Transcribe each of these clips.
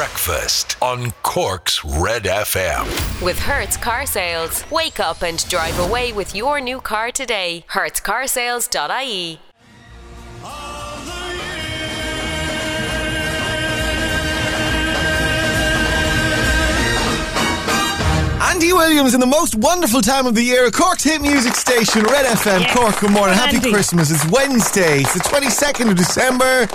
Breakfast on Cork's Red FM. With Hertz Car Sales. Wake up and drive away with your new car today. HertzCarsales.ie. Andy Williams in the most wonderful time of the year, Cork's hit music station, Red FM, Yes. Cork. Good morning, happy Andy. Christmas. It's Wednesday, it's the 22nd of December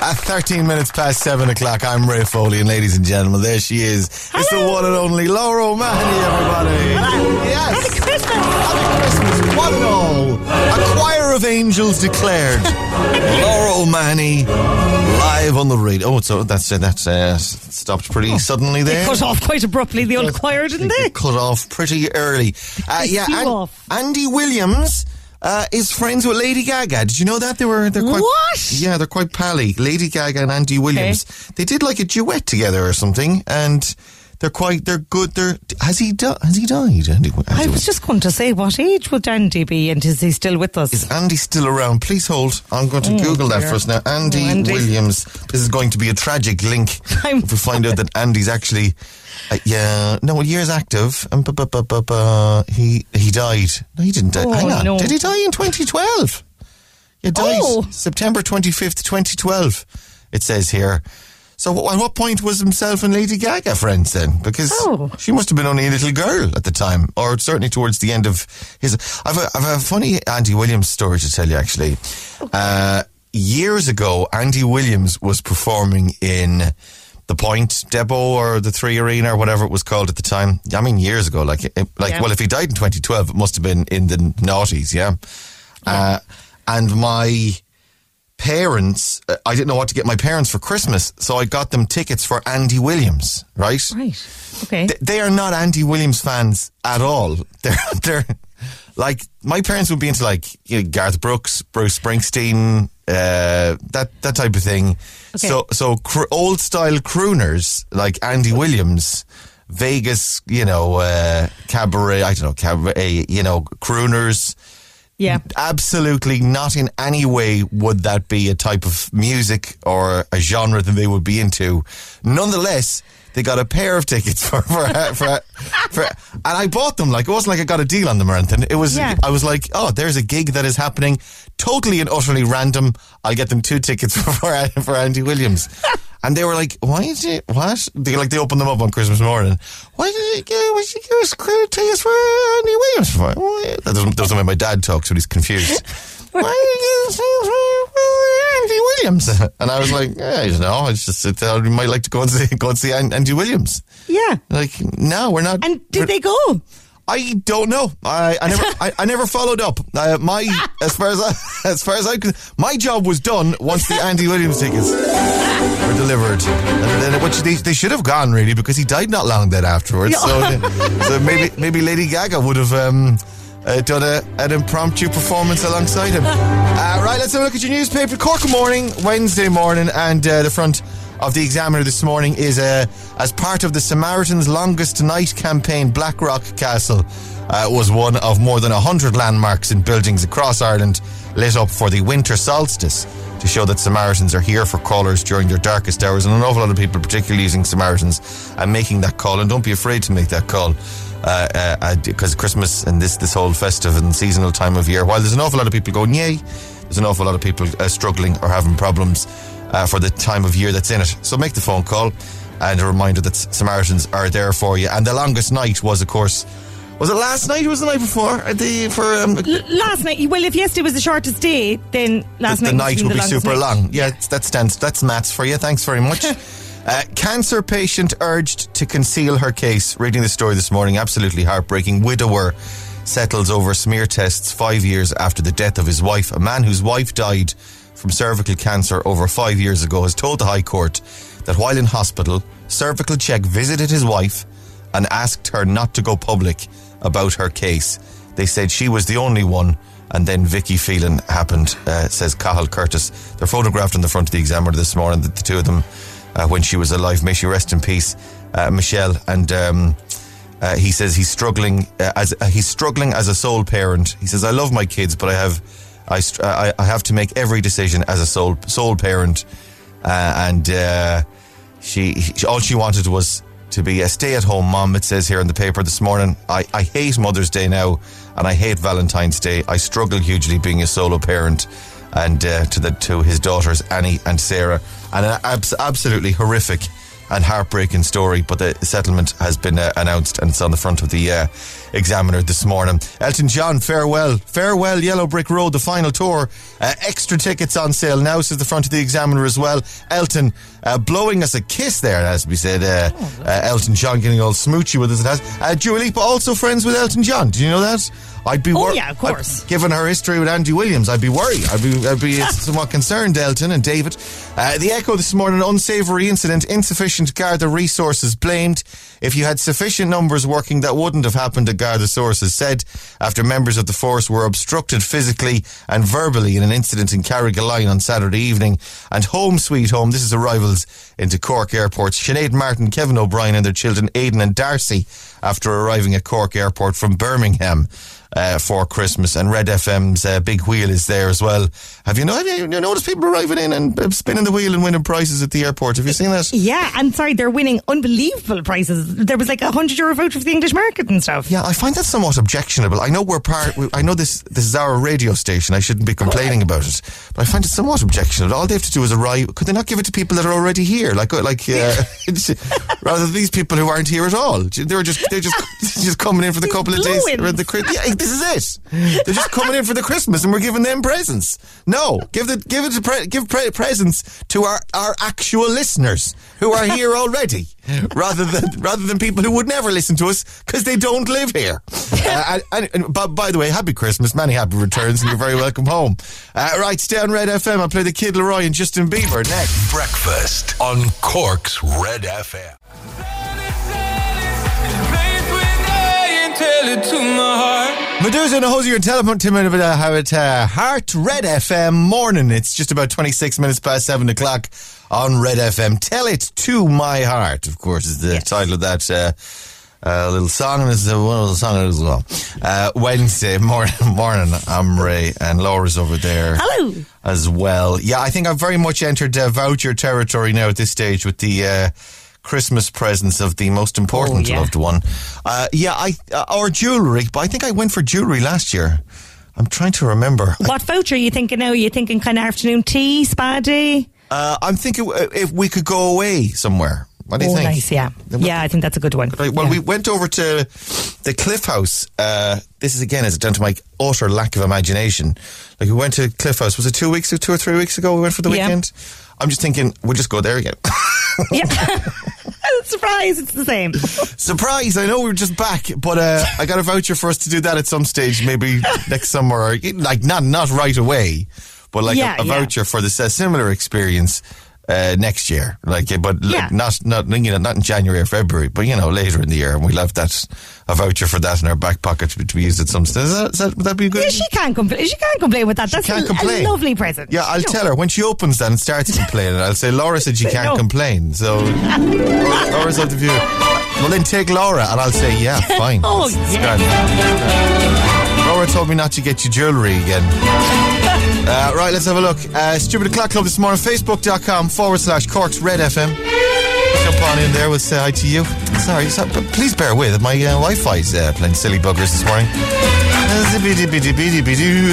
at 13 minutes past 7 o'clock. I'm Ray Foley, and ladies and gentlemen, there she is. It's the one and only Laura O'Mahony, everybody. Hello. Yes. Happy Christmas. Happy Christmas, one and all. A choir of angels declared. Laura O'Mahony, live on the radio. Oh, so that's that's uh, stopped pretty suddenly there. Cut off quite abruptly the old choir, didn't They cut off pretty early. Uh, yeah, flew An- off. Andy Williams uh, is friends with Lady Gaga. Did you know that they were? They're quite, What? Yeah, they're quite pally. Lady Gaga and Andy Williams. They did like a duet together or something, and they're quite. They're good. They're has he di- has he died? Andy, Andy I was just going to say, what age would Andy be and is he still with us? Is Andy still around? Please hold. I'm going to Google that Oh, for us now. Andy, Oh, Andy. Williams. This is going to be a tragic link I'm- if we find out that Andy's actually, uh, yeah, no, years active. Bu- bu- bu- bu- bu- he he died. No, he didn't die. Oh, Hang on. no. Did he die in 2012? He died Oh. September 25th, 2012. It says here. So at what point was himself and Lady Gaga friends then? Because Oh. she must have been only a little girl at the time, or certainly towards the end of his. I've a, I've a funny Andy Williams story to tell you. Actually, uh, years ago, Andy Williams was performing in the Point Depot or the Three Arena or whatever it was called at the time. I mean, years ago. Like, it, like Yeah. well, if he died in 2012, it must have been in the noughties. Yeah, Uh, and my parents, uh, I didn't know what to get my parents for Christmas, so I got them tickets for Andy Williams. Right. Right. Okay. Th- they are not Andy Williams fans at all. They're they're like my parents would be into like you know, Garth Brooks, Bruce Springsteen, uh, that that type of thing. Okay. So so cr- old style crooners like Andy Williams. Vegas, you know, uh, cabaret, I don't know, cabaret, you know, crooners. Yeah. Absolutely not in any way would that be a type of music or a genre that they would be into. Nonetheless, they got a pair of tickets for for, for, for, and I bought them. Like it wasn't like I got a deal on them or anything. It was Yeah. I was like, oh, there's a gig that is happening, totally and utterly random. I'll get them two tickets for for, for Andy Williams. And they were like, "Why did you what?" They like they opened them up on Christmas morning. Why did you give, why did you give us credit tickets for Andy Williams for? Why? That doesn't, doesn't make my dad talk, so he's confused. Why did you give us Andy Williams? And I was like, yeah, I don't know. It's just I thought we might like to go and see go and see Andy Williams. Yeah. Like, no, we're not. And did they go? I don't know. I, I never I, I never followed up. Uh, my as far as I, as far as I could, my job was done once the Andy Williams tickets were delivered, and then which they, they should have gone really because he died not long then afterwards. So, so maybe maybe Lady Gaga would have. Um, uh, done a, an impromptu performance alongside him. Uh, right, let's have a look at your newspaper. Cork morning, Wednesday morning, and uh, the front of the Examiner this morning is uh, as part of the Samaritans' longest night campaign, Blackrock Castle uh, was one of more than 100 landmarks and buildings across Ireland lit up for the winter solstice to show that Samaritans are here for callers during their darkest hours. And an awful lot of people, particularly using Samaritans, and making that call. And don't be afraid to make that call because Christmas and this this whole festive and seasonal time of year, while there's an awful lot of people going yay, there's an awful lot of people uh, struggling or having problems uh, for the time of year that's in it. So make the phone call and a reminder that Samaritans are there for you. And the longest night was, of course, was it last night or was it the night before? Uh, The for um, L- last night. Well, if yesterday was the shortest day, then last the, night the night will the be super night. long. Yeah, that stands. That's maths for you. Thanks very much. uh, cancer patient urged to conceal her case. Reading the story this morning, absolutely heartbreaking. Widower settles over smear tests five years after the death of his wife. A man whose wife died from cervical cancer over five years ago has told the High Court that while in hospital, Cervical Check visited his wife and asked her not to go public about her case. They said she was the only one, and then Vicky Phelan happened, uh, says Cahill Curtis. They're photographed on the front of the Examiner this morning, the, the two of them, uh, when she was alive. May she rest in peace, uh, Michelle. And um, uh, he says he's struggling uh, as uh, he's struggling as a sole parent. He says, "I love my kids, but I have I, I, I have to make every decision as a sole sole parent." Uh, and uh, she, she all she wanted was to be a stay-at-home mom. It says here in the paper this morning. I, I hate Mother's Day now, and I hate Valentine's Day. I struggle hugely being a solo parent, and uh, to the to his daughters Annie and Sarah, and an abs- absolutely horrific and heartbreaking story. But the settlement has been uh, announced, and it's on the front of the uh, Examiner this morning. Elton John, farewell, farewell, Yellow Brick Road, the final tour. Uh, extra tickets on sale now, says the front of the Examiner as well. Elton uh, blowing us a kiss there, as we said. Uh, uh, Elton John getting all smoochy with us. It has. Uh, Dua Lipa also friends with Elton John. Do you know that? I'd be Oh, yeah, of course. I'd- given her history with Andy Williams, I'd be worried. I'd be, I'd be somewhat concerned, Elton and David. Uh, the Echo this morning, unsavoury incident, insufficient Garda resources blamed. If you had sufficient numbers working, that wouldn't have happened, Garda sources said, after members of the force were obstructed physically and verbally in an incident in Carrigaline on Saturday evening. And home sweet home, this is arrivals into Cork Airport. Sinead Martin, Kevin O'Brien and their children Aidan and Darcy after arriving at Cork Airport from Birmingham uh, for Christmas. And Red FM's uh, big wheel is there as well. Have you, know, have you, noticed people arriving in and uh, spinning the wheel and winning prizes at the airport? Have you seen that? Yeah, and sorry, they're winning unbelievable prizes. There was like a hundred euro voucher for the English market and stuff. Yeah, I find that somewhat objectionable. I know we're part. I know this. This is our radio station. I shouldn't be complaining about it, but I find it somewhat objectionable. All they have to do is arrive. Could they not give it to people that are already here? Like, like, uh, rather than these people who aren't here at all. They're just they're just just coming in for the couple of days the Yeah, this is it. They're just coming in for the Christmas, and we're giving them presents. No, give the give it to pre- give pre- presents to our our actual listeners who are here already, rather than rather than people who would never listen to us because they don't live here. Uh, and, and, and by, by the way, happy Christmas, many happy returns, and you're very welcome home. Uh, right, stay on Red FM. I'll play the Kid LAROI and Justin Bieber next. Breakfast on Cork's Red FM. Meduza and Hozier and telephone to me how it uh, Heart Red FM morning. It's just about 26 minutes past 7 o'clock on Red FM. Tell it to my heart, of course, is the title of that uh, uh, little song. And it's uh, one of the songs as well. Uh, Wednesday morning, morning, I'm Ray and Laura's over there. Hello. As well. Yeah, I think I've very much entered uh, voucher territory now at this stage with the. Christmas presents of the most important Oh, yeah. loved one. Uh, yeah, I uh, or jewelry, but I think I went for jewelry last year. I'm trying to remember. I- What voucher are you thinking now? Are you thinking kind of afternoon tea, spa day? Uh, I'm thinking uh, if we could go away somewhere. What do you oh, think? nice, yeah. Yeah, I think that's a good one. Right, well, Yeah. we went over to the Cliff House. Uh, this is again is down to my utter lack of imagination. Like we went to Cliff House. Was it two weeks, or two or three weeks ago? We went for the Yeah. weekend. I'm just thinking we'll just go there again. Yeah. Surprise, it's the same. Surprise! I know we were just back, but uh, I got a voucher for us to do that at some stage, maybe next summer, like not not right away, but like Yeah, a, a voucher for this uh, similar experience uh, next year. Like, uh, but Yeah. not not you know not in January or February, but you know later in the year, and we'll have that a voucher for that in our back pocket to, to be used at some stage. Is that, is that would that be good? Yeah, she can't complain. She can't complain with that. That's can't a, complain. a lovely present. Yeah, I'll tell her when she opens that and starts complaining. I'll say Laura said she can't no. complain, so Laura's of the view. Well, then take Laura, and I'll say yeah, fine. Oh, It's- yeah. Laura told me not to get you jewellery again. Uh, right, let's have a look. Uh, Stupid O'Clock Club this morning, facebook.com forward slash Corks Red FM. Jump on in there, we'll say hi to you. Sorry, so, but please bear with. My uh, Wi Fi's uh, playing silly buggers this morning.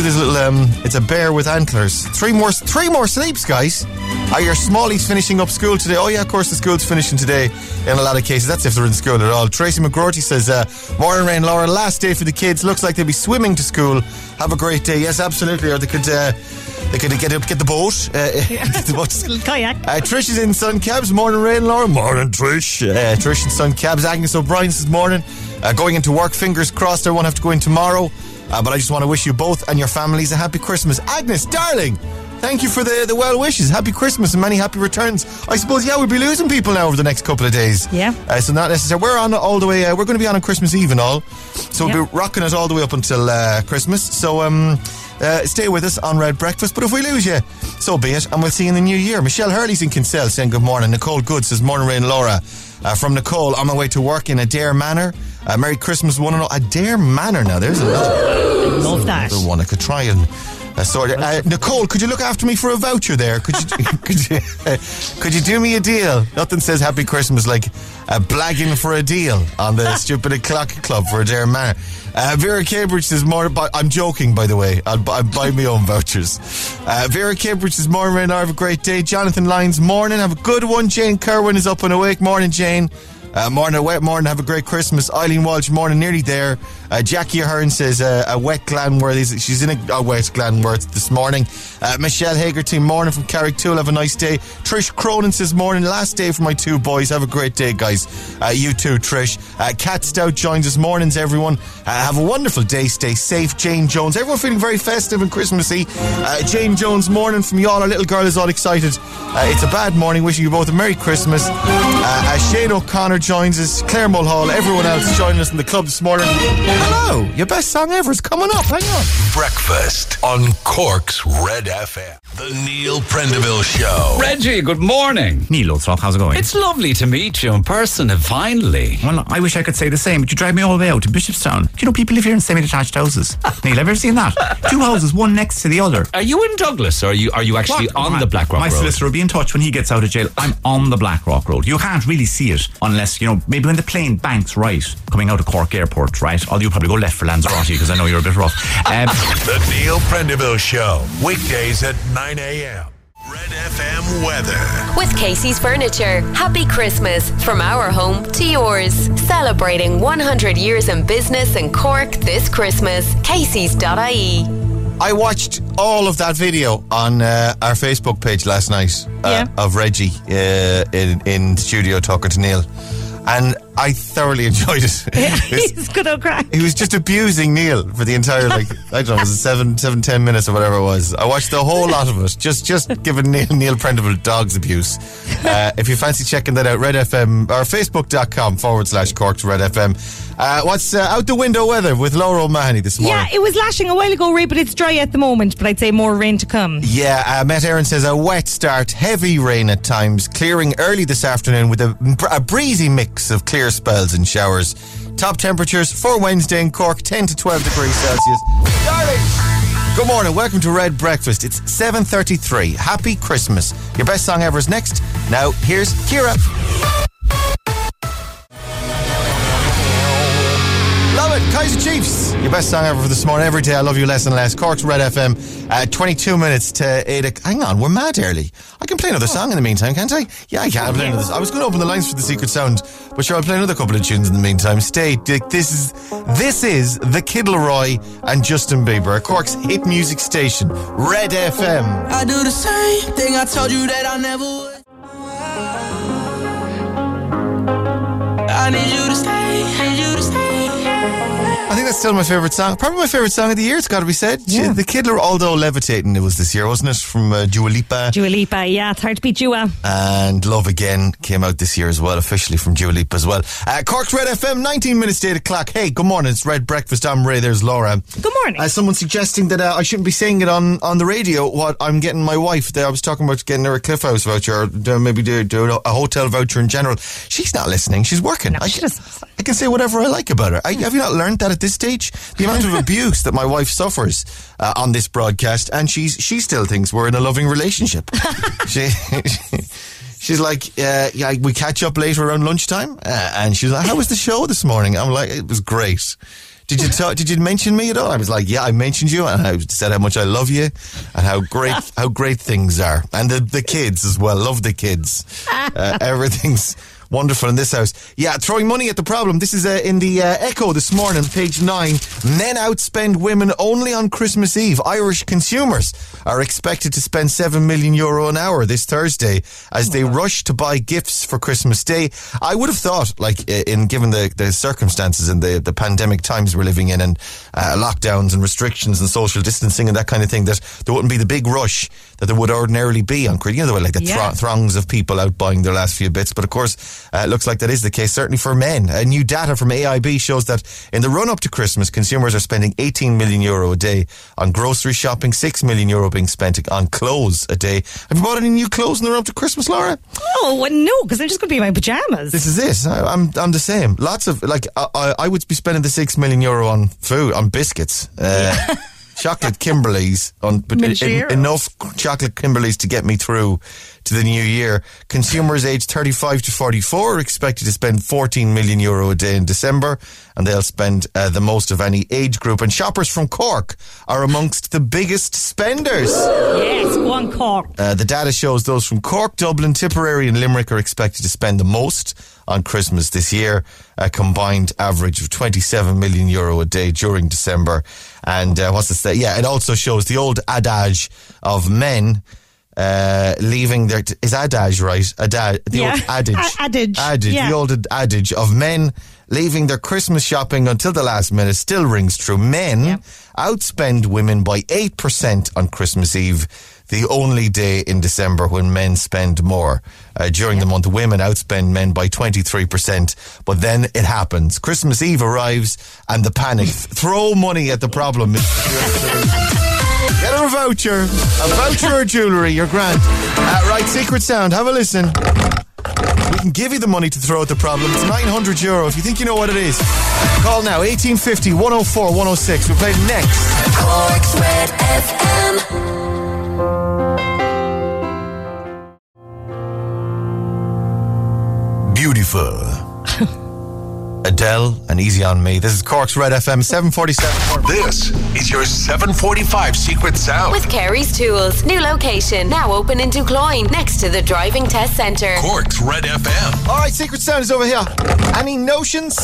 There's a little, um, it's a bear with antlers. Three more, three more sleeps, guys. Are your smallies finishing up school today? Oh yeah, of course the school's finishing today. In a lot of cases, that's if they're in school at all. Tracy McGrorty says, uh, "Morning rain, Laura. Last day for the kids. Looks like they'll be swimming to school. Have a great day. Yes, absolutely. Or they could, uh, they could get get the boat. Uh, get the boat. Kayak. Uh, Trish is in Sun Cabs. Morning, Rain, Laura. Morning, Trish. Uh, Trish in Sun Cabs. Agnes O'Brien this morning. Uh, going into work. Fingers crossed. I won't have to go in tomorrow. Uh, but I just want to wish you both and your families a happy Christmas. Agnes, darling. Thank you for the, the well wishes. Happy Christmas and many happy returns. I suppose, yeah, we'll be losing people now over the next couple of days. Yeah. Uh, so not necessarily. We're on all the way. Uh, we're going to be on on Christmas Eve and all. So we'll Yeah. be rocking it all the way up until uh, Christmas. So um, uh, stay with us on Red Breakfast. But if we lose you, so be it. And we'll see you in the new year. Michelle Hurley's in Kinsale saying good morning. Nicole Good says morning, rain, Laura. Uh, from Nicole, on my way to work in Adare Manor. Uh, Merry Christmas, one and all. Adare Manor now. There's another, Love that. another one. I could try and Uh, sorry. Uh, Nicole, could you look after me for a voucher there? Could you could you uh, could you do me a deal? Nothing says Happy Christmas like uh, blagging for a deal on the stupid clock club for a dare man. Uh, Vera Cambridge says more. I'm joking, by the way. I'll, I'll buy my own vouchers. Uh, Vera Cambridge says morning, Rain. Have a great day. Jonathan Lyons, morning. Have a good one. Jane Kerwin is up and awake. Morning, Jane. Uh, morning, a wet morning. Have a great Christmas. Eileen Walsh, morning, nearly there. Uh, Jackie Ahern says uh, a wet Glanworth. She's in a, a wet Glanworth this morning. Uh, Michelle Hagerty, morning from Carrick. Carrigtwohill. Have a nice day. Trish Cronin says morning, last day for my two boys. Have a great day, guys. Uh, you too, Trish. Uh, Kat Stout joins us. Mornings, everyone. Uh, have a wonderful day. Stay safe. Jane Jones. Everyone feeling very festive and Christmassy. Uh, Jane Jones, morning from y'all. Our little girl is all excited. Uh, it's a bad morning. Wishing you both a Merry Christmas. As Shane O'Connor joins us, Claire Mulhall, everyone else joining us in the club this morning. Hello, your best song ever is coming up. Hang on. Breakfast on Cork's Red FM. The Neil Prendeville Show. Reggie, good morning. Neil Oldthroff, how's it going? It's lovely to meet you in person, and finally. well, I wish I could say the same, but you drive me all the way out to Bishopstown. Do you know people live here in semi-detached houses? Neil, have you ever seen that? Two houses, one next to the other. Are you in Douglas, or are you are you actually What? on My- the Blackrock My Road? My solicitor will be in touch when he gets out of jail. I'm on the Blackrock Road. You can't really see it unless, you know, maybe when the plane banks right, coming out of Cork Airport, right? Although you probably go left for Lanzarote because I know you're a bit rough. Um, The Neil Prendeville Show. Weekdays at 9 a.m. Red FM weather. With Casey's Furniture. Happy Christmas from our home to yours. Celebrating 100 years in business in Cork this Christmas. Casey's.ie. I watched all of that video on uh, our Facebook page last night uh, Yeah. of Reggie uh, in in studio talking to Neil, and I thoroughly enjoyed it. It's- He's good old crack. he was just abusing Neil for the entire like I don't know, was it seven, seven, ten minutes or whatever it was. I watched the whole lot of it, just just giving Neil, Neil Prendeville dogs abuse. Uh, if you fancy checking that out, Red FM or Facebook.com forward slash Cork to Red FM. Uh, what's uh, out the window weather with Laura O'Mahony this morning? Yeah, it was lashing a while ago, Ray, but it's dry at the moment. But I'd say more rain to come. Yeah, uh, Met Éireann says a wet start, heavy rain at times, clearing early this afternoon with a, a breezy mix of clear spells and showers. Top temperatures for Wednesday in Cork, 10 to 12 degrees Celsius. Darling! Good morning, welcome to Red Breakfast. It's 7.33. Happy Christmas. Your best song ever is next. Now, here's Kira. Kaiser Chiefs. Your best song ever for this morning. Every day I love you less and less. Cork's Red FM. Uh, 22 minutes to 8 o'clock. Hang on, we're mad early. I can play another song in the meantime, can't I? Yeah, I can. Play another. I was going to open the lines for the secret sound, but sure, I'll play another couple of tunes in the meantime. Stay. This is this is the Kid LAROI and Justin Bieber, Cork's hit music station, Red FM. I do the same thing I told you that I never would. I need you to stay. Música I think that's still my favourite song. Probably my favourite song of the year, it's got to be said. Yeah. The Kid LAROI, although Levitating, it was this year, wasn't it? From uh, Dua Lipa. Dua Lipa, yeah, it's hard to beat Dua. and Love Again came out this year as well, officially from Dua Lipa as well. Uh, Cork's Red FM, 19 minutes to 8 o'clock. Hey, good morning, it's Red Breakfast. I'm Ray, there's Laura. Good morning. Uh, someone suggesting that uh, I shouldn't be saying it on, on the radio, what I'm getting my wife. There, I was talking about getting her a Cliff House voucher, or maybe do, do a hotel voucher in general. She's not listening, she's working. I, she doesn't. I can say whatever I like about her. I, have you not learned that at this stage? The amount of abuse that my wife suffers uh, on this broadcast, and she's she still thinks we're in a loving relationship. she, she's like, uh, yeah, we catch up later around lunchtime, uh, and she's like, "How was the show this morning?" I'm like, "It was great." Did you talk, did you mention me at all? I was like, yeah, I mentioned you, and I said how much I love you, and how great how great things are, and the the kids as well. Love the kids. Uh, everything's wonderful in this house. Yeah, throwing money at the problem. This is uh, in the uh, Echo this morning, page nine. Men outspend women only on Christmas Eve. Irish consumers are expected to spend seven million euro an hour this Thursday as they rush to buy gifts for Christmas Day. I would have thought, like, in given the, the circumstances and the, the pandemic times we're living in and uh, lockdowns and restrictions and social distancing and that kind of thing, that there wouldn't be the big rush that there would ordinarily be on Christmas. You know, the way, like the Yeah. thro- throngs of people out buying their last few bits. But of course, uh, it looks like that is the case, certainly for men. Uh, new data from AIB shows that in the run up to Christmas, consumers are spending 18 million euro a day on grocery shopping, 6 million euro being spent on clothes a day. Have you bought any new clothes in the run up to Christmas, Laura? Oh, well, no, because they're just going to be my pajamas. This is it. I, I'm I'm the same. Lots of like I, I, I would be spending the six million euro on food on biscuits. Uh, chocolate Kimberleys, on, but enough chocolate Kimberleys to get me through to the new year. Consumers aged 35 to 44 are expected to spend 14 million euro a day in December, and they'll spend uh, the most of any age group. And shoppers from Cork are amongst the biggest spenders. Yes, go on, Cork. Uh, the data shows those from Cork, Dublin, Tipperary, and Limerick are expected to spend the most on Christmas this year, a combined average of 27 million euro a day during December. And uh, what's the say? Yeah, it also shows the old adage of men. Uh, leaving their is adage right? Adage, the Yeah. old adage, A- adage, adage, yeah. the old adage of men leaving their Christmas shopping until the last minute still rings true. Men outspend women by eight percent on Christmas Eve, the only day in December when men spend more. Uh, during the month, women outspend men by twenty three percent. But then it happens. Christmas Eve arrives and the panic. Throw money at the problem. Get her a voucher, a voucher or jewellery, you're grand. Uh, right, Secret Sound, have a listen. We can give you the money to throw at the problem. It's 900 euro if you think you know what it is. Call now 1850 104 106. We'll play next. Cork's Red FM. Beautiful. Adele and Easy on Me. This is Cork's Red FM 747. This is your 745 Secret Sound. With Kerry's Tools. New location. Now open in Ducloyne. Next to the Driving Test Centre. Cork's Red FM. All right, Secret Sound is over here. Any notions?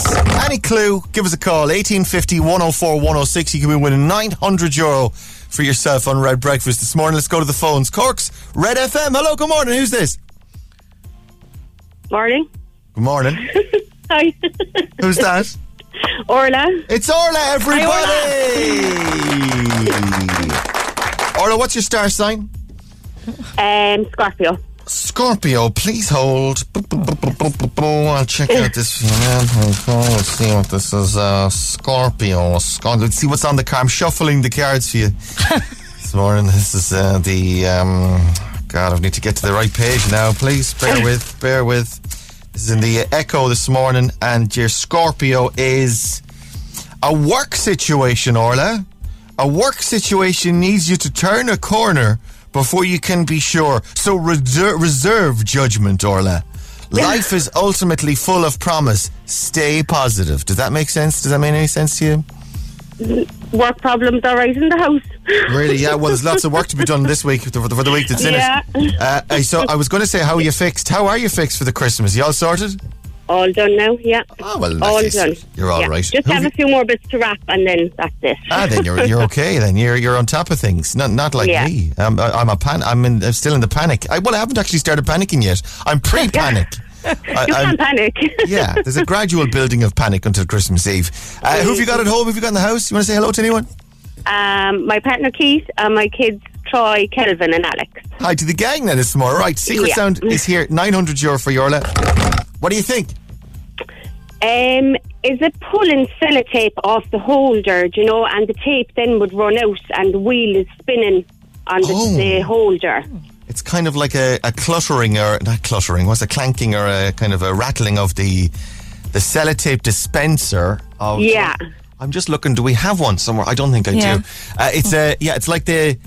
Any clue? Give us a call. 1850 104 106. You can be winning 900 euro for yourself on Red Breakfast this morning. Let's go to the phones. Cork's Red FM. Hello, good morning. Who's this? Morning. Good morning. Hi. Who's that? Orla. It's Orla, everybody! Orla, what's your star sign? Um, Scorpio. Scorpio, please hold. I'll check out this. Let's see what this is. Uh, Scorpio. Scor- Let's see what's on the card. I'm shuffling the cards for you this morning. This is uh, the. Um, God, I need to get to the right page now. Please bear with. Bear with. This is in the Echo this morning, and your Scorpio is a work situation, Orla. A work situation needs you to turn a corner before you can be sure. So reserve, reserve judgment, Orla. Life is ultimately full of promise. Stay positive. Does that make sense? Does that make any sense to you? Work problems are right in the house. Really? Yeah. Well, there's lots of work to be done this week for the, for the week that's in Yeah. it. Uh, so I was going to say, how are you fixed? How are you fixed for the Christmas? You all sorted? All done now, yeah. Oh, well, all case, done. you're all yeah. right. Just Who have have a few more bits to wrap and then that's it. Ah, then you're you're okay. Then you're you're on top of things. Not not like Yeah. me. I'm I'm a pan. I'm in. I'm still in the panic. I, well, I haven't actually started panicking yet. I'm pre-panic. You I'm- can't panic. yeah, there's a gradual building of panic until Christmas Eve. Uh, who have you got at home? Have you got in the house? You want to say hello to anyone? um, my partner Keith and my kids Troy, Kelvin and Alex. Hi to the gang then this morning. Right, Secret Yeah. Sound is here. 900 euro for Yorla. What do you think? Um, is it pulling sellotape off the holder, do you know, and the tape then would run out and the wheel is spinning on the, Oh. the holder. It's kind of like a, a cluttering or not cluttering. What's a clanking or a kind of a rattling of the the sellotape dispenser. Of, Yeah. I'm just looking. Do we have one somewhere? I don't think I Yeah. do. Uh, it's a yeah. It's like the.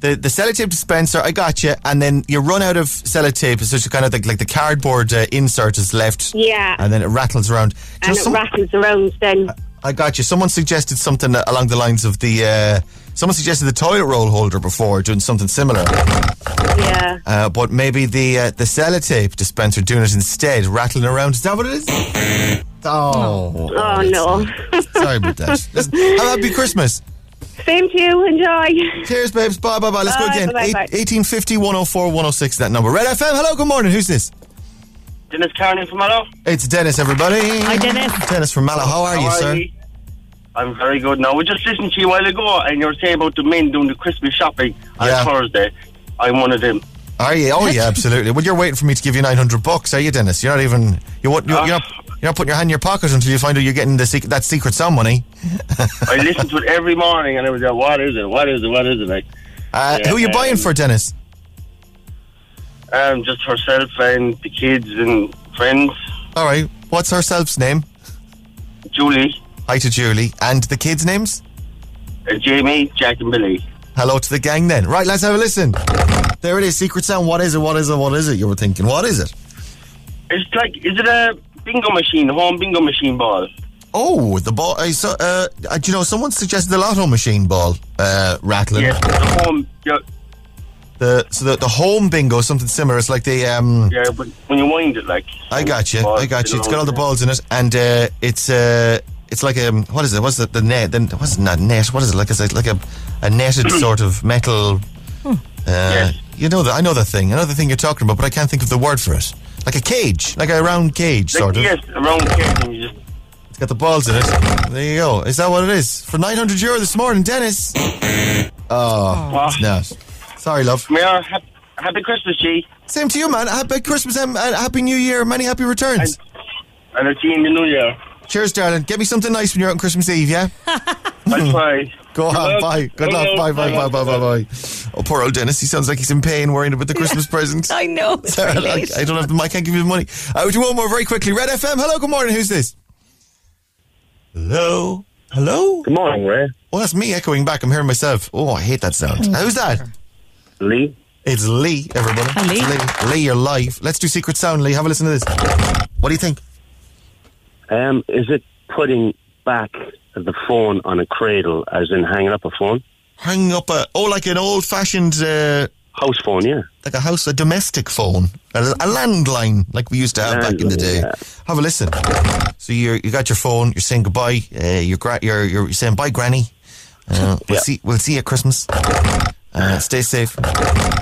The, the sellotape dispenser, I got you, and then you run out of sellotape. So it's kind of like, like the cardboard uh, insert is left, Yeah. and then it rattles around. And it some- rattles around then. I got you. Someone suggested something along the lines of the. Uh, someone suggested the toilet roll holder before, doing something similar. Yeah. Uh, but maybe the uh, the sellotape dispenser doing it instead, rattling around. Is that what it is? Oh, Oh, no. sorry about that. Listen, have a happy Christmas. Same to you. Enjoy. Cheers, babes. Bye, bye, bye. Let's go again. bye, bye, Eight- 1850 104 106, that number. Red FM. Hello, good morning. Who's this? Dennis Carney from Mallow. It's Dennis, everybody. Hi, Dennis. Dennis from Mallow. How are you, How sir? you? I'm very good now. We just listened to you a while ago, and you were saying about the men doing the Christmas shopping on Yeah. Thursday. I'm one of them. Are you? Oh, yeah, absolutely. Well, you're waiting for me to give you 900 bucks, are you, Dennis? You're not even. You want, you're, Ah. you're, not, you're not putting your hand in your pocket until you find out you're getting the that secret sum money. I listen to it every morning, and I was like, "What is it? What is it? What is it?" Like, Uh, Yeah, who are you buying um, for, Dennis? um, just herself and the kids and friends. All right. What's herself's name? Julie, Hi to Julie. And the kids' names? Uh, Jamie, Jack, and Billy. Hello to the gang then. Right, let's have a listen. There it is, secret sound. What is it? What is it? What is it? You were thinking, what is it? It's like, is it a bingo machine, home bingo machine ball? Oh, the ball. I saw, uh, uh, do you know, someone suggested the lotto machine ball uh, rattling. Yes, the home. Yeah, The so the, the home bingo, something similar. It's like the um. yeah, but when you wind it, like. I got you. I got you. It's got all the balls in it, and uh, it's uh, it's like a what is it? What's the, the net? Then what's it not net? What is it like? It's like a a netted sort of metal. Uh, Yes. You know that I know the thing. I know the thing you're talking about, but I can't think of the word for it. Like a cage, like a round cage, Like, sort of. yes, around here, and you just. It's got the balls in it. There you go. Is that what it is? For 900 euro this morning, Dennis. Oh, Wow. it's not. Sorry, love. May I ha- happy Christmas, G. Same to you, man. Happy Christmas and and Happy New Year. Many happy returns. And I'll see in the new year. Cheers, darling. Get me something nice when you're out on Christmas Eve, yeah? I'll try. Go Good on, luck. bye. Good Good luck. luck. Bye, bye, bye, bye, bye, bye. Oh, poor old Dennis. He sounds like he's in pain worrying about the Christmas present. I know. It's Sorry, very I, don't have the. I can't give you the money. I will do one more very quickly. Red FM. Hello. Good morning. Who's this? Hello. Hello. Good morning, Ray. Oh, that's me echoing back. I'm hearing myself. Oh, I hate that sound. Who's that? Lee. It's Lee, everybody. Hi, Lee. It's Lee. Lee, you're live. Let's do Secret Sound, Lee. Have a listen to this. What do you think? Um, is it putting back the phone on a cradle, as in hanging up a phone? Hang up a, oh, like an old fashioned, uh, House phone, yeah. like a house, a domestic phone, a, a landline, like we used to have back in the day. Landline, Have a listen. So you you got your phone. You're saying goodbye. Uh, you're, gra- you're you're saying bye, Granny. Uh, we'll Yeah. see. We'll see you at Christmas. Uh, stay safe. Uh,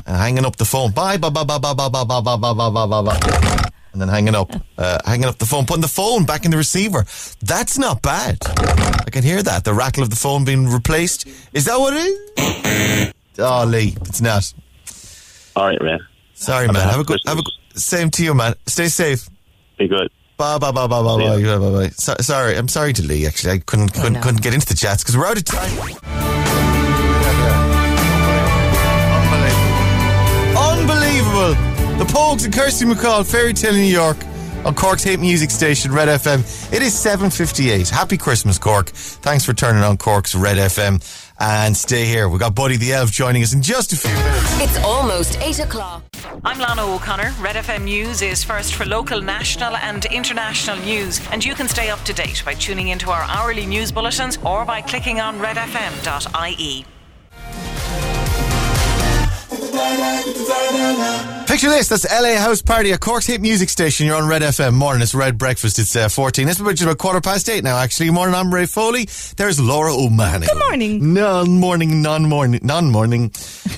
hanging up the phone. Bye, bye, bye, bye, bye, bye, bye, bye, bye, bye, bye, bye, bye and then hanging up, uh, hanging up the phone, putting the phone back in the receiver. That's not bad. I can hear that. The rattle of the phone being replaced. Is that what it is? oh, Lee, it's not. All right, man. Sorry, man. Have a good. Have a good, same to you, man. Stay safe. Be good. Bye bye bye bye bye bye, bye bye bye. So, sorry, I'm sorry to Lee. Actually, I couldn't couldn't, no. couldn't get into the chats because we're out of time. Unbelievable. Unbelievable. The Pogues and Kirsty MacColl, Fairy Tale in New York, on Cork's hit music station, Red FM. It is 7.58. Happy Christmas, Cork. Thanks for turning on Cork's Red FM. And stay here. We've got Buddy the Elf joining us in just a few minutes. It's almost 8 o'clock. I'm Lana O'Connor. Red FM News is first for local, national, and international news, and you can stay up to date by tuning into our hourly news bulletins or by clicking on redfm.ie. Picture this, that's LA House Party at Cork's hit music station. You're on Red FM. Morning, it's Red Breakfast. It's uh, 14. It's about about quarter past eight now, actually. Morning, I'm Ray Foley. There's Laura O'Mahony. Good morning. Non-morning, non-morning, non-morning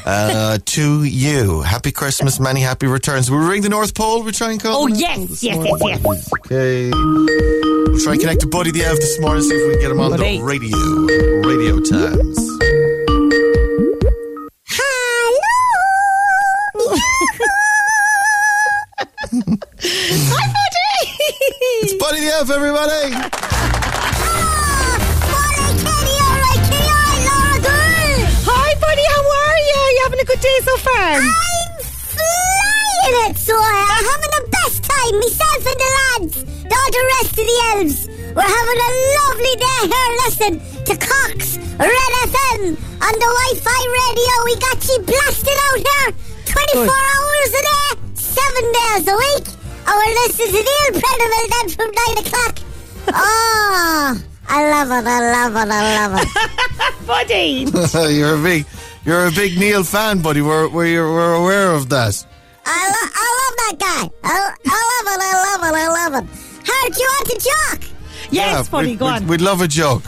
uh, to you. Happy Christmas, many happy returns. We ring the North Pole? We try and call Oh, yes, yes, morning? yes, yes. Okay. We'll try and connect to Buddy the Elf this morning, see if we can get him on Buddy. the radio. Radio times. It's Buddy the Elf, everybody! Hi, buddy. How are you? You having a good day so far? I'm flying it, so I'm having the best time, myself and the lads, all the rest of the elves. We're having a lovely day here, listen to Cork's Red FM on the Wi-Fi radio. We got you blasted out here 24 Good. hours a day, 7 days a week. And we're listening to Neil Prendeville then from 9 o'clock. Oh, I love it, I love it, I love it. Buddy. you're a big, you're a big Neil fan, buddy. We're we're, we're aware of that. I, lo- I love that guy. I, I love it, I love it, I love it. How do you want to joke? Yes, buddy, we'd, go we'd- on. We'd love a joke.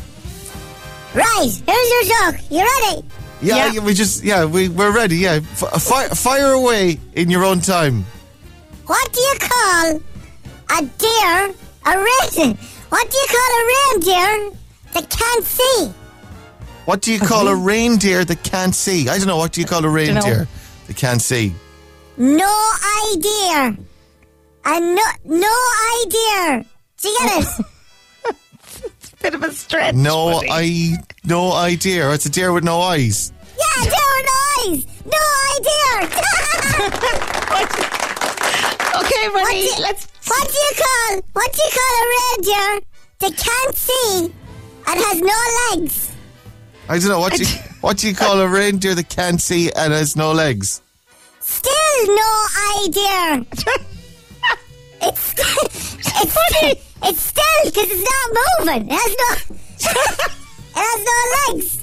Right, here's your joke. You ready? Yeah, Yeah. yeah, we just yeah we we're ready. Yeah, F- fire fire away in your own time. What do you call a deer, a reindeer? What do you call a reindeer that can't see? What do you call a reindeer that can't see? I don't know. What do you call a reindeer that can't see? No idea. A no, no idea. Do you get it? Bit of a stretch. No, buddy. I no idea. It's a deer with no eyes. yeah, deer with eyes. No idea. Okay, buddy. What do- Let's. what do you call? What do you call a reindeer that can't see and has no legs? I don't know what you what do you call a reindeer that can't see and has no legs? Still no idea. it's still, it's it's still because it's not moving. It has no it has no legs.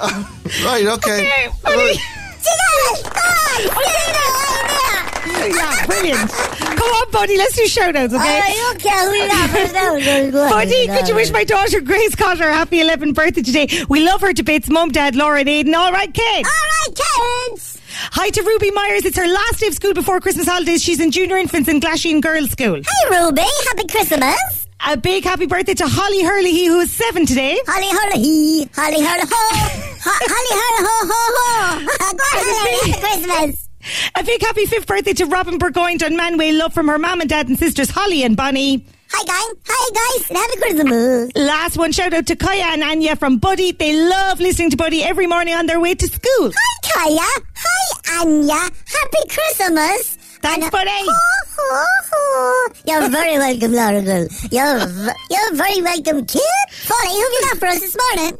Right, okay. Buddy. See that? Come on, still no idea. Yeah, brilliant. Come on, buddy, let's do shout outs, okay? Alright, okay, we. Buddy, could you wish my daughter Grace Cotter a happy 11th birthday today? We love her to bits. Mum, Dad, Laura, and Aiden. All right, kids. All right, kids. Hi to Ruby Myers. It's her last day of school before Christmas holidays. She's in junior infants in Glasheen Girls' School. Hey, Ruby. Happy Christmas. A big happy birthday to Holly Hurley, who is seven today. Holly Hurley, Holly Hurley, ho. Ho- Holly Hurley, ho, ho, ho. Happy Christmas. A big happy fifth birthday to Robin Burgoyne on Manway. Love from her mum and dad and sisters Holly and Bonnie. Hi, gang. Hi, guys. Happy Christmas. Last one, shout out to Kaya and Anya from Buddy. They love listening to Buddy every morning on their way to school. Hi, Kaya. Hi, Anya. Happy Christmas. Thanks, And- buddy. Ho, ho, ho. You're very welcome, Laura girl. You're, v- you're very welcome, kid. Funny, who have you got for us this morning?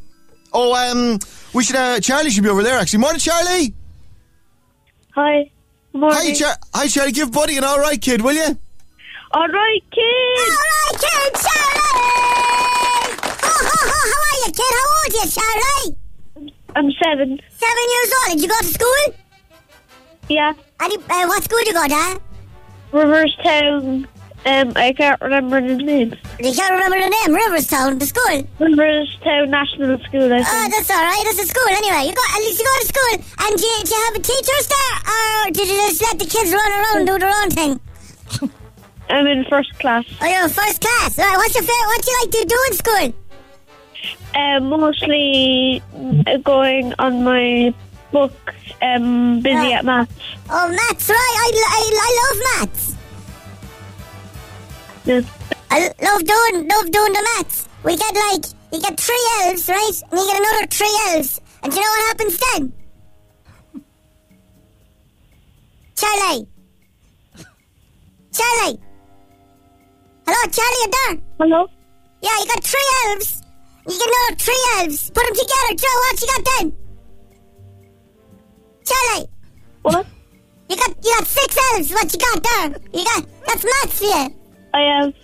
Oh, um, we should. Uh, Charlie should be over there actually. Morning, Charlie. Hi. Morning. Hi, Char- Hi, Charlie. Give Buddy an all right kid, will you? All right, kid. All right, kid, Charlie. Ho, ho, ho. How are you, kid? How old are you, Charlie? I'm seven. Seven years old. Did you go to school? Yeah. And uh, what school did you go to? Riverstown. Um, I can't remember the name. You can't remember the name. Riverstown, the school. Riverstown National School. I Oh, that's all right. That's a school anyway. You go at least you go to school. And do you, do you have teachers there, or did you just let the kids run around and do their own thing? I'm in first class. Oh, you're in first class. All right. What's your favorite? What do you like to do in school? Um, mostly uh, going on my book. Um, busy at maths. Oh, maths, right? I, I, I love maths. I love doing love doing the maths. We get like you get three elves, right? And you get another three elves. And do you know what happens then? Charlie. Charlie. Hello, Charlie, you there? Hello. Yeah, you got three elves. You get another three elves. Put them together. Joe, what you got then? Charlie. What? You got you got six elves. What you got there? You got that's maths for you. I have um,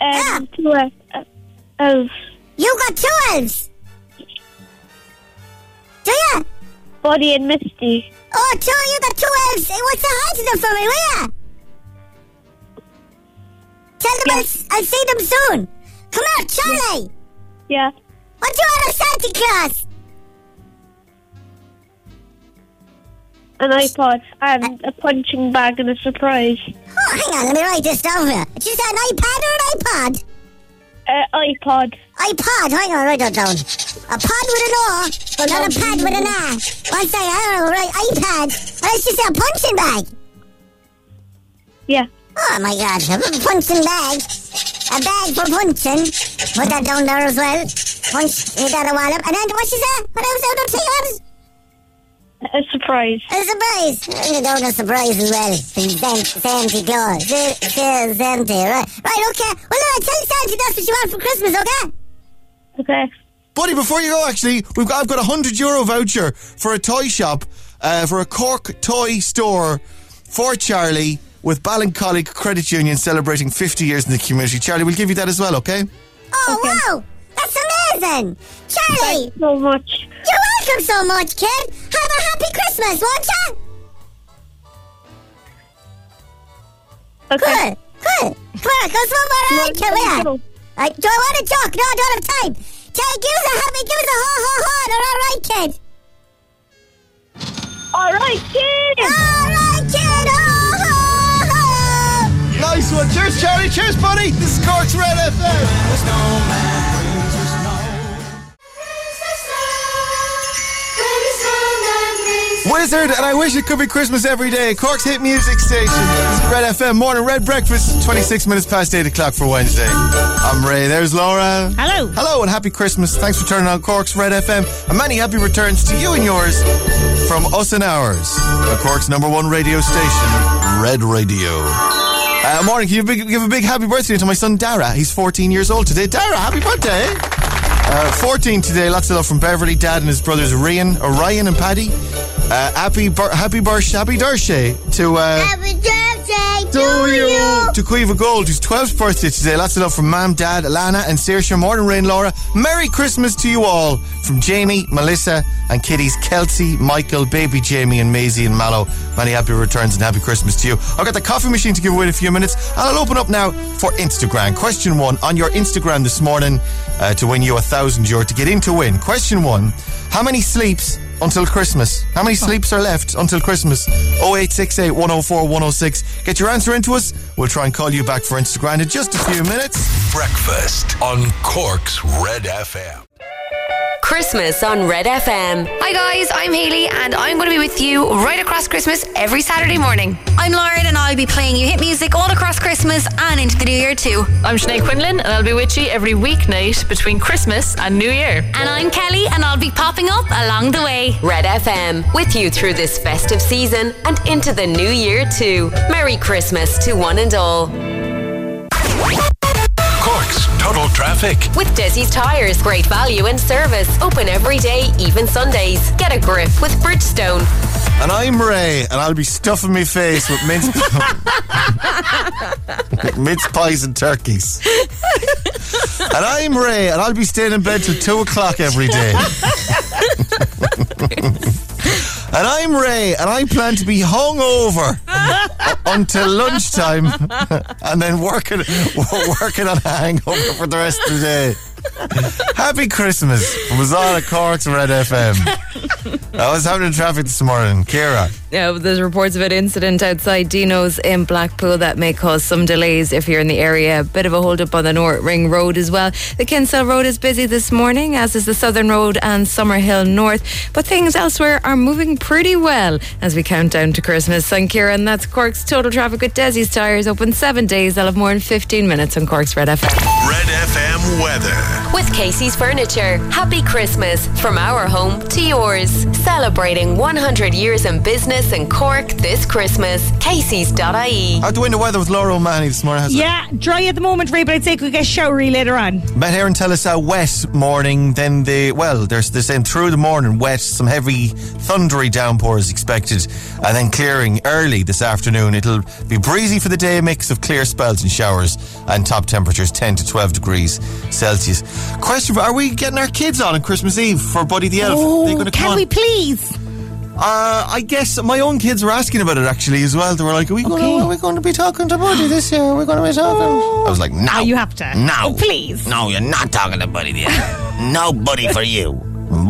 Yeah. two uh, elves. You got two elves. Do you? Buddy and Misty. Oh, two. You got two elves. What's the height of them for me, ya? Tell them I'll, s- I'll see them soon. Come here, Charlie. Yeah. What do you want of Santa Claus? An iPod and a punching bag and a surprise. Oh, hang on. Let me write this down here. Did you say an iPad or an iPod? Uh, iPod. iPod. Hang on, write that down. A pod with an O, but not a pad with an A. One second. I don't know. Right, iPad. Let's just say a punching bag. Yeah. Oh my god, a punching bag. A bag for punching. Put that down there as well. Punch, hit that a wallop. And then what she said? What else I don't think A surprise. A surprise. You down a surprise as well. Santa, Santa Claus. Sa- Sa- Santa, right. Right, okay. Well, uh, tell Santa that's what you want for Christmas, okay? Okay. Buddy, before you go, actually, we've got I've got a hundred euro voucher for a toy shop, uh, for a Cork toy store for Charlie with Ballincollig Credit Union celebrating 50 years in the community. Charlie, we'll give you that as well, okay? Oh, wow. That's amazing. Charlie, Thanks so much. you're welcome so much, kid. Have a happy Christmas, won't you? Okay. Good, good. Come on, go somewhere right, come here. Right, do I want to talk? No, I don't have time. Charlie, give us a happy, give us a ho ho ho. They're all right, kid. All right, kids. All right, kid. Ho ho ho. Nice one. Cheers, Charlie. Cheers, buddy. This is Cork's Red FM. Wizard, and I wish it could be Christmas every day. Cork's hit music station. This is Red FM Morning Red Breakfast. 26 minutes past 8 o'clock for Wednesday. I'm Ray. There's Laura. Hello. Hello, and happy Christmas. Thanks for turning on Cork's Red FM. And many happy returns to you and yours from us and ours. Cork's number one radio station, Red Radio. Uh, morning, can you big, give a big happy birthday to my son Dara. He's 14 years old today. Dara, happy birthday. Uh, 14 today. Lots of love from Beverly, Dad, and his brothers Ryan, Orion, and Paddy. Uh, happy, bir- happy birthday, happy birthday to. Uh, Happy birthday to to you. you. To Quiva Gold, whose 12th birthday today. Lots of love from Mum, Dad, Alana and Saoirse. Morning Rain, Laura. Merry Christmas to you all. From Jamie, Melissa, and kiddies Kelsey, Michael, baby Jamie, and Maisie and Mallow. Many happy returns and happy Christmas to you. I've got the coffee machine to give away in a few minutes, and I'll open up now for Instagram. Question one on your Instagram this morning uh, to win you a thousand euro to get in to win. Question one How many sleeps until Christmas? How many oh. sleeps are left until Christmas? 0868 104 106. Get your answer into us. We'll try and call you back for Instagrand in just a few minutes. Breakfast on Cork's Red FM. Christmas on Red FM. Hi guys, I'm Haley and I'm going to be with you right across Christmas every Saturday morning. I'm Lauren and I'll be playing you hit music all across Christmas and into the new year too. I'm Sinead Quinlan and I'll be with you every weeknight between Christmas and New Year. And I'm Kelly and I'll be popping up along the way. Red FM, with you through this festive season and into the new year too. Merry Christmas to one and all. Cork's Total Traffic. With Desi's Tyres, great value and service. Open every day, even Sundays. Get a grip with Bridgestone. And I'm Ray, and I'll be stuffing my face with mince, with mince pies and turkeys. And I'm Ray, and I'll be staying in bed till two o'clock every day. and I'm Ray, and I plan to be hungover until lunchtime, and then working working on a hangover for the rest of the day. Happy Christmas from us all Cork's Red FM. I was having traffic this morning. Kira. Yeah, there's reports of an incident outside Dino's in Blackpool that may cause some delays if you're in the area. A bit of a hold up on the North Ring Road as well. The Kinsale Road is busy this morning, as is the Southern Road and Summerhill North. But things elsewhere are moving pretty well as we count down to Christmas. And Kieran, that's Cork's total traffic with Desi's Tyres open seven days. They'll have more than 15 minutes on Cork's Red FM. Red FM weather. With Casey's Furniture. Happy Christmas from our home to yours. Celebrating 100 years in business in Cork this Christmas. Casey's.ie. How's the winter weather with Laura O'Mahony this morning? Has it? Yeah, dry at the moment, Ray, but I'd say it could get showery later on. Met Éireann tell us a wet morning. Then the well, there's they're saying through the morning wet, some heavy thundery downpours expected, and then clearing early this afternoon. It'll be breezy for the day, a mix of clear spells and showers, and top temperatures 10 to 12 degrees Celsius. Question: Are we getting our kids on on Christmas Eve for Buddy the Elf? Oh, They gonna oh, come can on? we please? Uh, I guess my own kids were asking about it actually as well. They were like, "Are we going? Okay. To, are we going to be talking to Buddy this year? Are we going to be talking?" I was like, "No, Oh, you have to. No, Oh, please. no, you're not talking to Buddy Elf. no Buddy for you.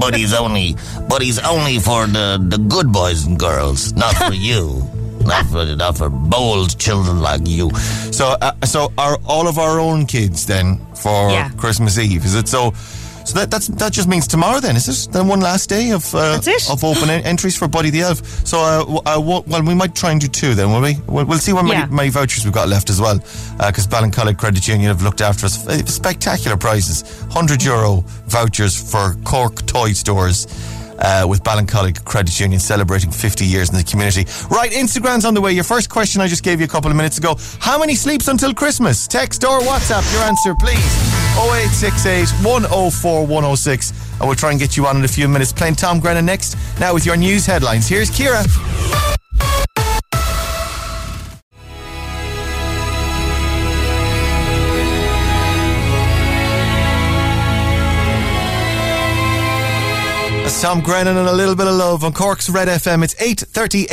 Buddy's only, Buddy's only for the the good boys and girls, not for you." Not for, not for bold children like you. So, uh, so are all of our own kids then for Yeah. Christmas Eve? Is it so? So that that's that just means tomorrow then, is it? Then one last day of uh, of open en- entries for Buddy the Elf. So uh, w- uh, well, we might try and do two then, will we? We'll, we'll see what Yeah. many, many vouchers we've got left as well, because Ballincollig Credit Union have looked after us. Uh, Spectacular prizes, hundred euro vouchers for Cork toy stores. Uh, with Ballincollig Credit Union celebrating 50 years in the community. Right, Instagrand's on the way. Your first question I just gave you a couple of minutes ago. How many sleeps until Christmas? Text or WhatsApp your answer, please. 0868 104 106. And we'll try and get you on in a few minutes. Playing Tom Grennan next. Now with your news headlines. Here's Kira. Tom Grennan and a little bit of love on Cork's Red FM. It's 8.38.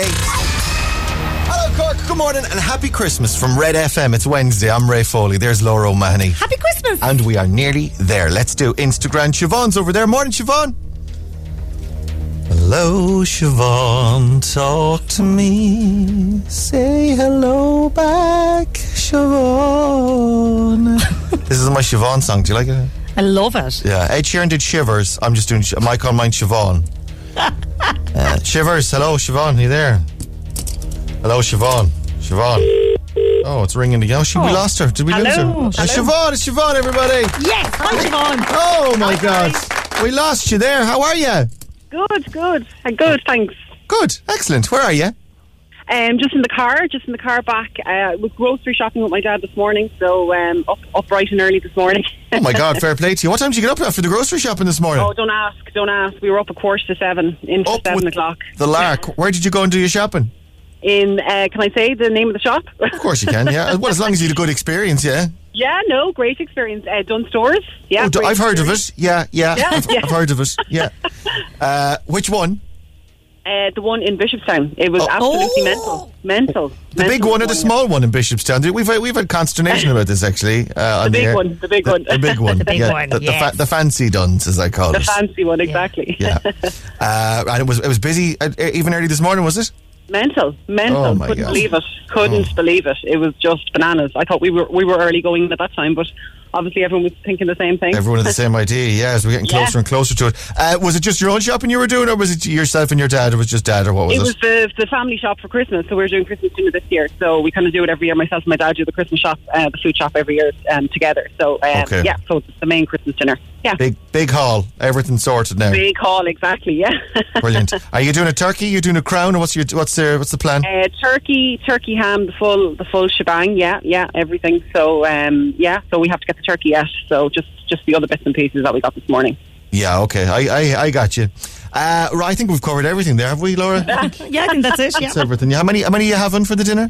Hello Cork, good morning and happy Christmas from Red FM. It's Wednesday. I'm Ray Foley. There's Laura O'Mahony. Happy Christmas. And we are nearly there. Let's do Instagrand. Siobhan's over there. Morning, Siobhan. Hello, Siobhan. Talk to me. Say hello back, Siobhan. this is my Siobhan song. Do you like it? I love it. Yeah. Ed Sheeran did Shivers. I'm just doing. Sh- Mike on mine, Siobhan. Uh, Shivers. Hello, Siobhan. Are you there? Hello, Siobhan. Siobhan. Oh, it's ringing again. Oh, she, we Oh. lost her. Did we lose her? Hello. Uh, Siobhan, it's Siobhan, everybody. Yes, hi, Siobhan. Oh, my God. We lost you there. How are you? Good, good. Uh, Good, thanks. Good. Excellent. Where are you? Um, just in the car, just in the car back. Uh, was grocery shopping with my dad this morning, so um, up, up bright and early this morning. Oh my God, fair play to you. What time did you get up after the grocery shopping this morning? Oh, don't ask, don't ask. We were up a quarter to seven, in for seven o'clock. The Lark. Where did you go and do your shopping? In, uh, can I say the name of the shop? Of course you can, yeah. Well, as long as you had a good experience, yeah. yeah, no, great experience. Uh, Dunnes Stores. Yeah, Oh, I've heard of it. Yeah, yeah. Yeah, I've, yeah. I've heard of it. Yeah. Uh, which one? Uh, the one in Bishopstown. It was absolutely mental. Mental. Oh. The big one or the small one in Bishopstown? We've had, we've had consternation about this actually. Uh, on The big air. one, the big one. The big one. The big yeah. one, The, the, yes. fa- the fancy Dunnes, as I call The it. The fancy one, exactly. Yeah. Uh, and it was it was busy uh, even early this morning, was it? Mental, mental. Oh, my Couldn't God. believe it. Couldn't believe it. It was just bananas. I thought we were we were early going at that time, but obviously everyone was thinking the same thing. Everyone had the same idea. Yeah, as we're getting Yeah. closer and closer to it. Uh, was it just your own shopping you were doing, or was it yourself and your dad, or was it just dad, or what was it it? was the the family shop for Christmas, so we are doing Christmas dinner this year. So we kind of do it every year. Myself and my dad do the Christmas shop, uh, the food shop every year um, together. So um, Okay. yeah, so it's the main Christmas dinner. Yeah, Big big haul. Everything sorted now. big haul, exactly. Yeah, Brilliant. Are you doing a turkey? You doing a crown, or what's your what's the what's the plan? Uh, turkey, turkey ham, the full, the full shebang. Yeah, yeah, everything. So, um, yeah, so we have to get the turkey yet. So just, just the other bits and pieces that we got this morning. Yeah, okay. I I, I got you. Uh, right, I think we've covered everything there, have we, Laura? yeah, I think that's it. Yeah. That's everything. Yeah. How many how many are you having for the dinner?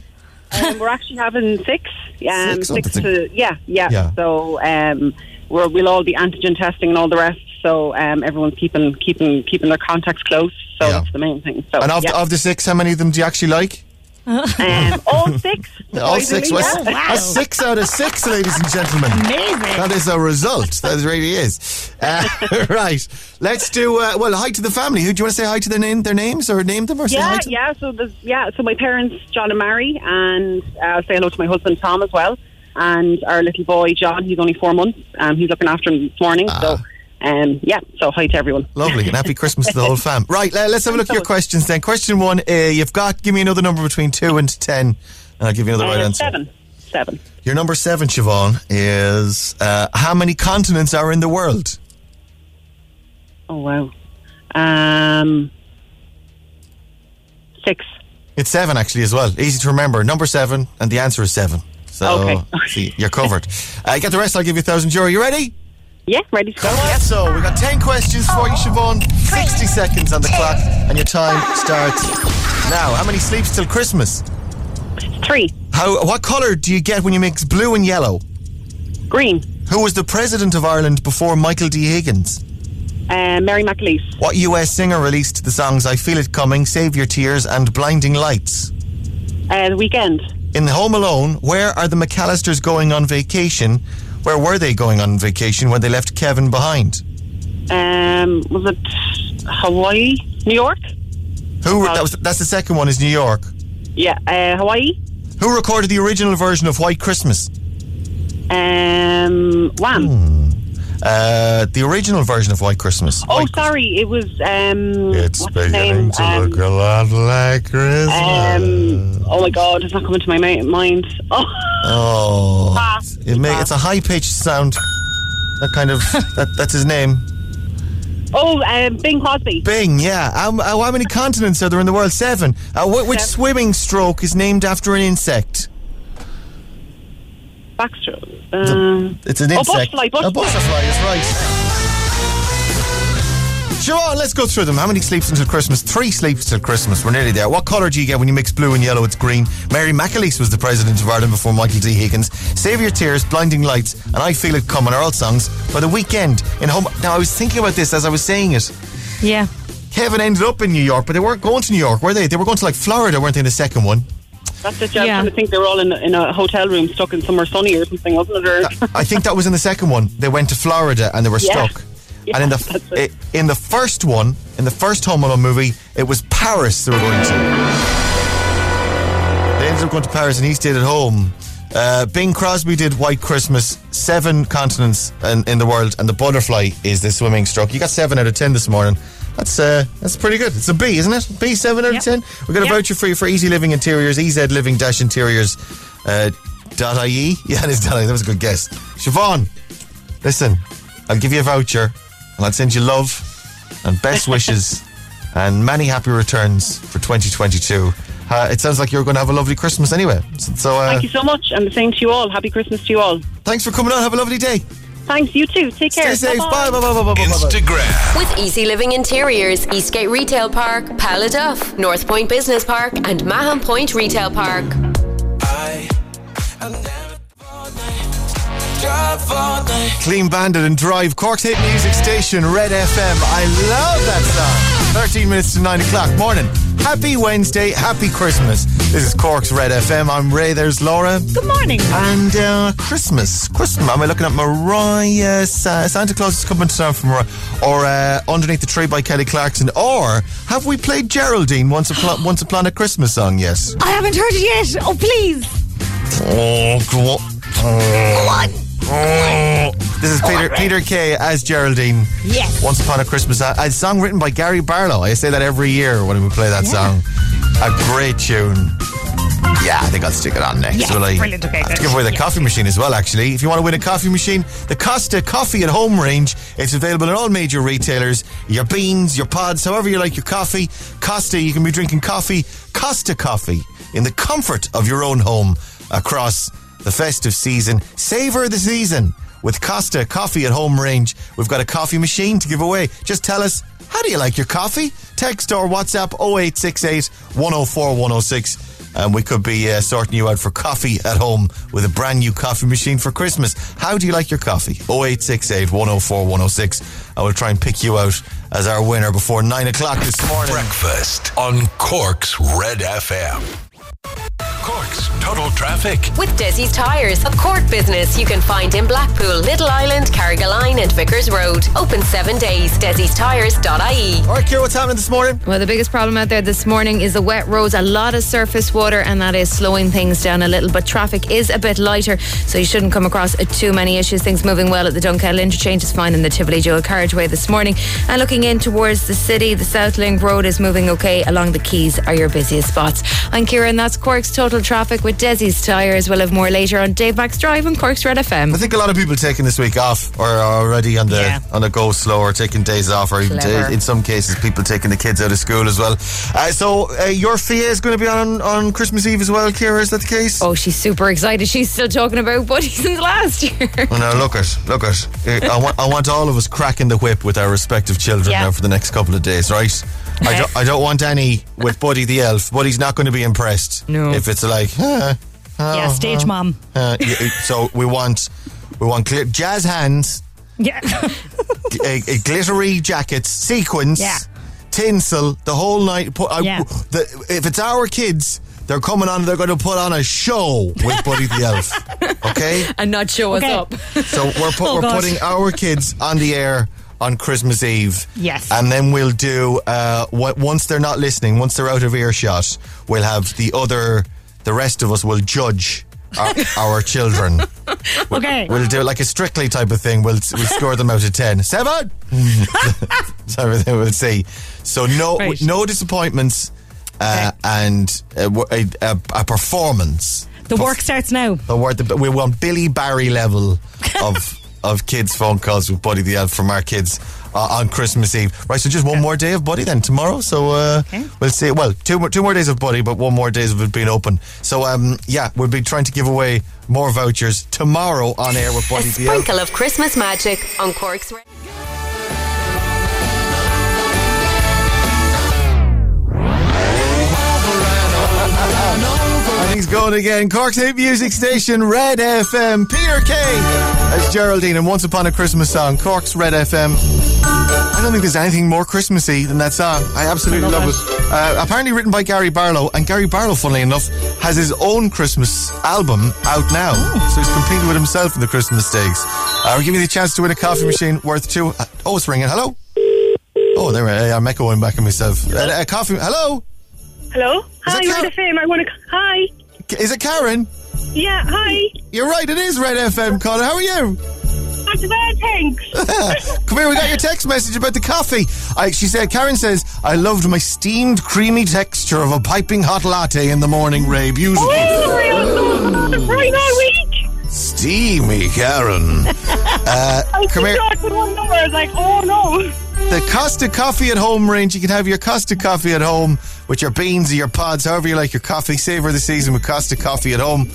Um, we're actually having six. Um, Six? Oh, six to yeah, yeah. Yeah. So um, we're, we'll all be antigen testing and all the rest. So um, everyone's keeping keeping keeping their contacts close. So that's the main thing. So and of, yeah. the, of the six, how many of them do you actually like? um, all six. All six. surprisingly, Well, yeah. A six out of six, ladies and gentlemen. Amazing. That is a result. That really is. Uh, right. Let's do. Uh, well, hi to the family. Who do you want to say hi to their name, their names, or name them, or say hi Yeah, to? yeah. So yeah. So my parents, John and Mary, and uh, say hello to my husband Tom as well, and our little boy John. He's only four months. Um, he's looking after him this morning. So, um, yeah. So hi to everyone. Lovely and happy Christmas to the whole fam. Right, let's have a look at your questions then. Question one: uh, You've got. Give me another number between two and ten, and I'll give you another right Uh, answer. seven. Seven. Your number seven, Siobhan, is uh, how many continents are in the world? Oh wow. Um, six. It's seven actually as well. Easy to remember. Number seven, and the answer is seven. So Okay. see, you're covered. uh, get the rest. I'll give you a thousand euro. You ready? Yeah, ready to go. Yeah. So we got ten questions for you, Siobhan. Sixty seconds on the clock, and your time starts now. How many sleeps till Christmas? Three. How? What color do you get when you mix blue and yellow? Green. Who was the president of Ireland before Michael D. Higgins? Uh, Mary McAleese. What US singer released the songs "I Feel It Coming," "Save Your Tears," and "Blinding Lights"? Uh, the Weeknd. In Home Alone, where are the McAllisters going on vacation? Where were they going on vacation when they left Kevin behind? Um, was it Hawaii, New York? Who? That was, that's the second one. Is New York? Yeah, uh, Hawaii. Who recorded the original version of White Christmas? Um, Wham. Hmm. Uh, the original version of White Christmas. Oh, sorry, it was um. It's what's his name? beginning to Um, look a lot like Christmas. um, oh my God, it's not coming to my mind. Oh, oh, Pass. it may, it's a high pitched sound. That kind of that, that's his name. oh, um, Bing Crosby. Bing, yeah. How, how, many continents are there in the world? Seven. Uh, wh- which Seven. swimming stroke is named after an insect? Backstroke. Um, It's an oh, insect. butterfly. A Butterfly. is right. Siobhan, let's go through them. How many sleeps until Christmas? Three sleeps till Christmas. We're nearly there. What colour do you get when you mix blue and yellow? It's green. Mary McAleese was the president of Ireland before Michael D. Higgins. Save Your Tears, Blinding Lights, and I Feel It Coming are all songs for the Weeknd in home. Now, I was thinking about this as I was saying it. Yeah. Kevin ended up in New York, but they weren't going to New York, were they? They were going to like Florida, weren't they, in the second one? That's it. Yeah, Yeah. I'm trying to think they were all in, in a hotel room stuck in somewhere sunny or something, wasn't it? Or, I think that was in the second one. They went to Florida and they were Yeah. stuck. Yeah, and in that's the i- in the first one, in the first Home Alone movie, it was Paris they were going to. They ended up going to Paris, and he stayed at home. Uh, Bing Crosby did White Christmas, seven continents in, in the world, and the butterfly is the swimming stroke. You got seven out of ten this morning. That's uh, that's pretty good. It's a B, isn't it? B seven out of ten. We've got a Yep. voucher for you for EZ Living Interiors, EZ Living Dash Interiors. Uh, dot IE. Yeah, it is dot IE. That was a good guess. Siobhan, listen, I'll give you a voucher, and I'll send you love and best wishes and many happy returns for 2022. uh, it sounds like you're going to have a lovely Christmas anyway. So, so uh, Thank you so much, and the same to you all. Happy Christmas to you all. thanks for coming on. Have a lovely day. Thanks, you too. Take care. Stay safe. Bye-bye. Bye. Bye. Bye. Bye. Bye. Bye. Instagrand. With EZ Living Interiors, Eastgate Retail Park, Paladuff, North Point Business Park, and Mahon Point Retail Park. Clean Bandit and Drive, Cork's hit music station, Red FM. I love that song. 13 minutes to 9 o'clock. Morning. Happy Wednesday. Happy Christmas. This is Cork's Red FM. I'm Ray. There's Laura. Good morning. And uh, Christmas. Christmas. Am I looking at Mariah? Sa- Santa Claus is coming to town from Mariah. Or uh, Underneath the Tree by Kelly Clarkson. Or have we played Geraldine, Once, Upon Once Upon a Christmas song? Yes. I haven't heard it yet. Oh, please. Oh, go on. Oh. Oh. This is Peter Peter Kay as Geraldine. Yes. Once Upon a Christmas. A, a song written by Gary Barlow. I say that every year when we play that song. A great tune. Yeah, I think I'll stick it on next. Yes, will I? brilliant. Okay, I have to give away the Yeah. coffee machine as well, actually. If you want to win a coffee machine, the Costa Coffee at Home range, it's available in all major retailers. Your beans, your pods, however you like your coffee. Costa, you can be drinking coffee, Costa Coffee, in the comfort of your own home across the festive season. Savor the season with Costa Coffee at Home range. We've got a coffee machine to give away. Just tell us, how do you like your coffee? Text or WhatsApp 0868 104 106 and we could be uh, sorting you out for coffee at home with a brand new coffee machine for Christmas. How do you like your coffee? 0868 104 106. I will try and pick you out as our winner before 9 o'clock this morning. Breakfast on Cork's Red FM. Cork's Total Traffic. With Desi's Tyres, a Cork business you can find in Blackpool, Little Island, Carrigaline, and Vickers Road. Open seven days. Desi'sTyres.ie. All right, Kira, what's happening this morning? Well, the biggest problem out there this morning is the wet roads, a lot of surface water, and that is slowing things down a little. But traffic is a bit lighter, so you shouldn't come across too many issues. Things moving well at the Dunkettle interchange is fine in the Tivoli dual carriageway this morning. And looking in towards the city, the South Link Road is moving okay. Along the quays are your busiest spots. I'm Kira, and that's Cork's total traffic with Desi's Tyres. We'll have more later on Dave Max Drive and Cork's Red FM. I think a lot of people taking this week off or are already on the Yeah. on the go slow or taking days off or even Clever. in some cases people taking the kids out of school as well. Uh, so uh, your Fia is going to be on on Christmas Eve as well, Kira. Is that the case? Oh, she's super excited. She's still talking about buddies since last year. Well, now look at look at. Uh, I want I want all of us cracking the whip with our respective children Yeah. now for the next couple of days, right? I don't I don't want any with Buddy the elf. Buddy's not going to be impressed. No. If it's like, huh, yeah, stage mom. Uh, y- so we want we want clear jazz hands, Yeah. g- uh, uh, glittery jackets, sequins, Yeah. tinsel, the whole night. Put, I- Yeah. the, if it's our kids, they're coming on. They're going to put on a show with Buddy the elf. Okay. and not show Okay. us up. So we're put, Oh, we're gosh. putting our kids on the air on Christmas Eve. Yes. And then we'll do uh, what, once they're not listening, once they're out of earshot, we'll have the other, the rest of us will judge our, our children. Okay. We'll do it like a strictly type of thing. We'll we'll score them out of ten. Seven. That's everything we'll see. So no Right. no disappointments, uh, and uh, a, a, a performance. The work starts now. The word the, we want Billy Barry level of of kids phone calls with Buddy the Elf from our kids uh, on Christmas Eve. Right, so just one more day of Buddy then tomorrow. So uh, we'll see. Well, two more two more days of Buddy, but one more days of it being open. So um, yeah, we'll be trying to give away more vouchers tomorrow on air with A Buddy the Elf. sprinkle of Christmas magic on Cork's Red. And he's going again. Cork's hit music station, Red FM. Peter Kay as Geraldine and Once Upon a Christmas Song. Cork's Red FM. I don't think there's anything more Christmassy than that song. I absolutely love, it. Uh, apparently written by Gary Barlow, and Gary Barlow, funnily enough, has his own Christmas album out now. So he's competing with himself in the Christmas stakes. Uh, we're giving you the chance to win a coffee machine worth two. Uh, oh, it's ringing. Hello. Oh, there we are, I am echoing back at myself. Uh, a coffee. Hello. Hello? Hi, that Red FM. I want to. Hi. Is it Karen? Yeah, hi. You're right. It is Red FM, Colin. How are you? Not too bad, thanks. Come here, we got your text message about the coffee. I, she said, Karen says, I loved my steamed, creamy texture of a piping hot latte in the morning, Ray. Beautiful. Oh, right all week. Steamy, Karen. Uh, I was come here. shocked with one number. I was like, oh no. The Costa Coffee at Home range. You can have your Costa Coffee at home with your beans or your pods, however you like your coffee. Savor the season with Costa Coffee at home.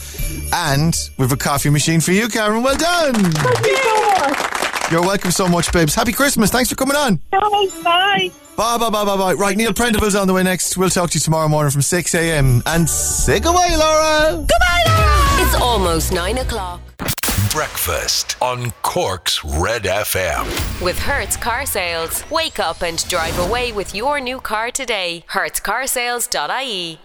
And we've a coffee machine for you, Karen. Well done. Thank you so much. You're welcome so much, babes. Happy Christmas. Thanks for coming on. Bye. Bye, bye, bye, bye, bye. Right, Neil Prendeville's on the way next. We'll talk to you tomorrow morning from 6 a.m. And say goodbye, Laura. Goodbye, Laura. It's almost nine o'clock. Breakfast on Cork's Red FM. With Hertz Car Sales. Wake up and drive away with your new car today. HertzCarsales.ie.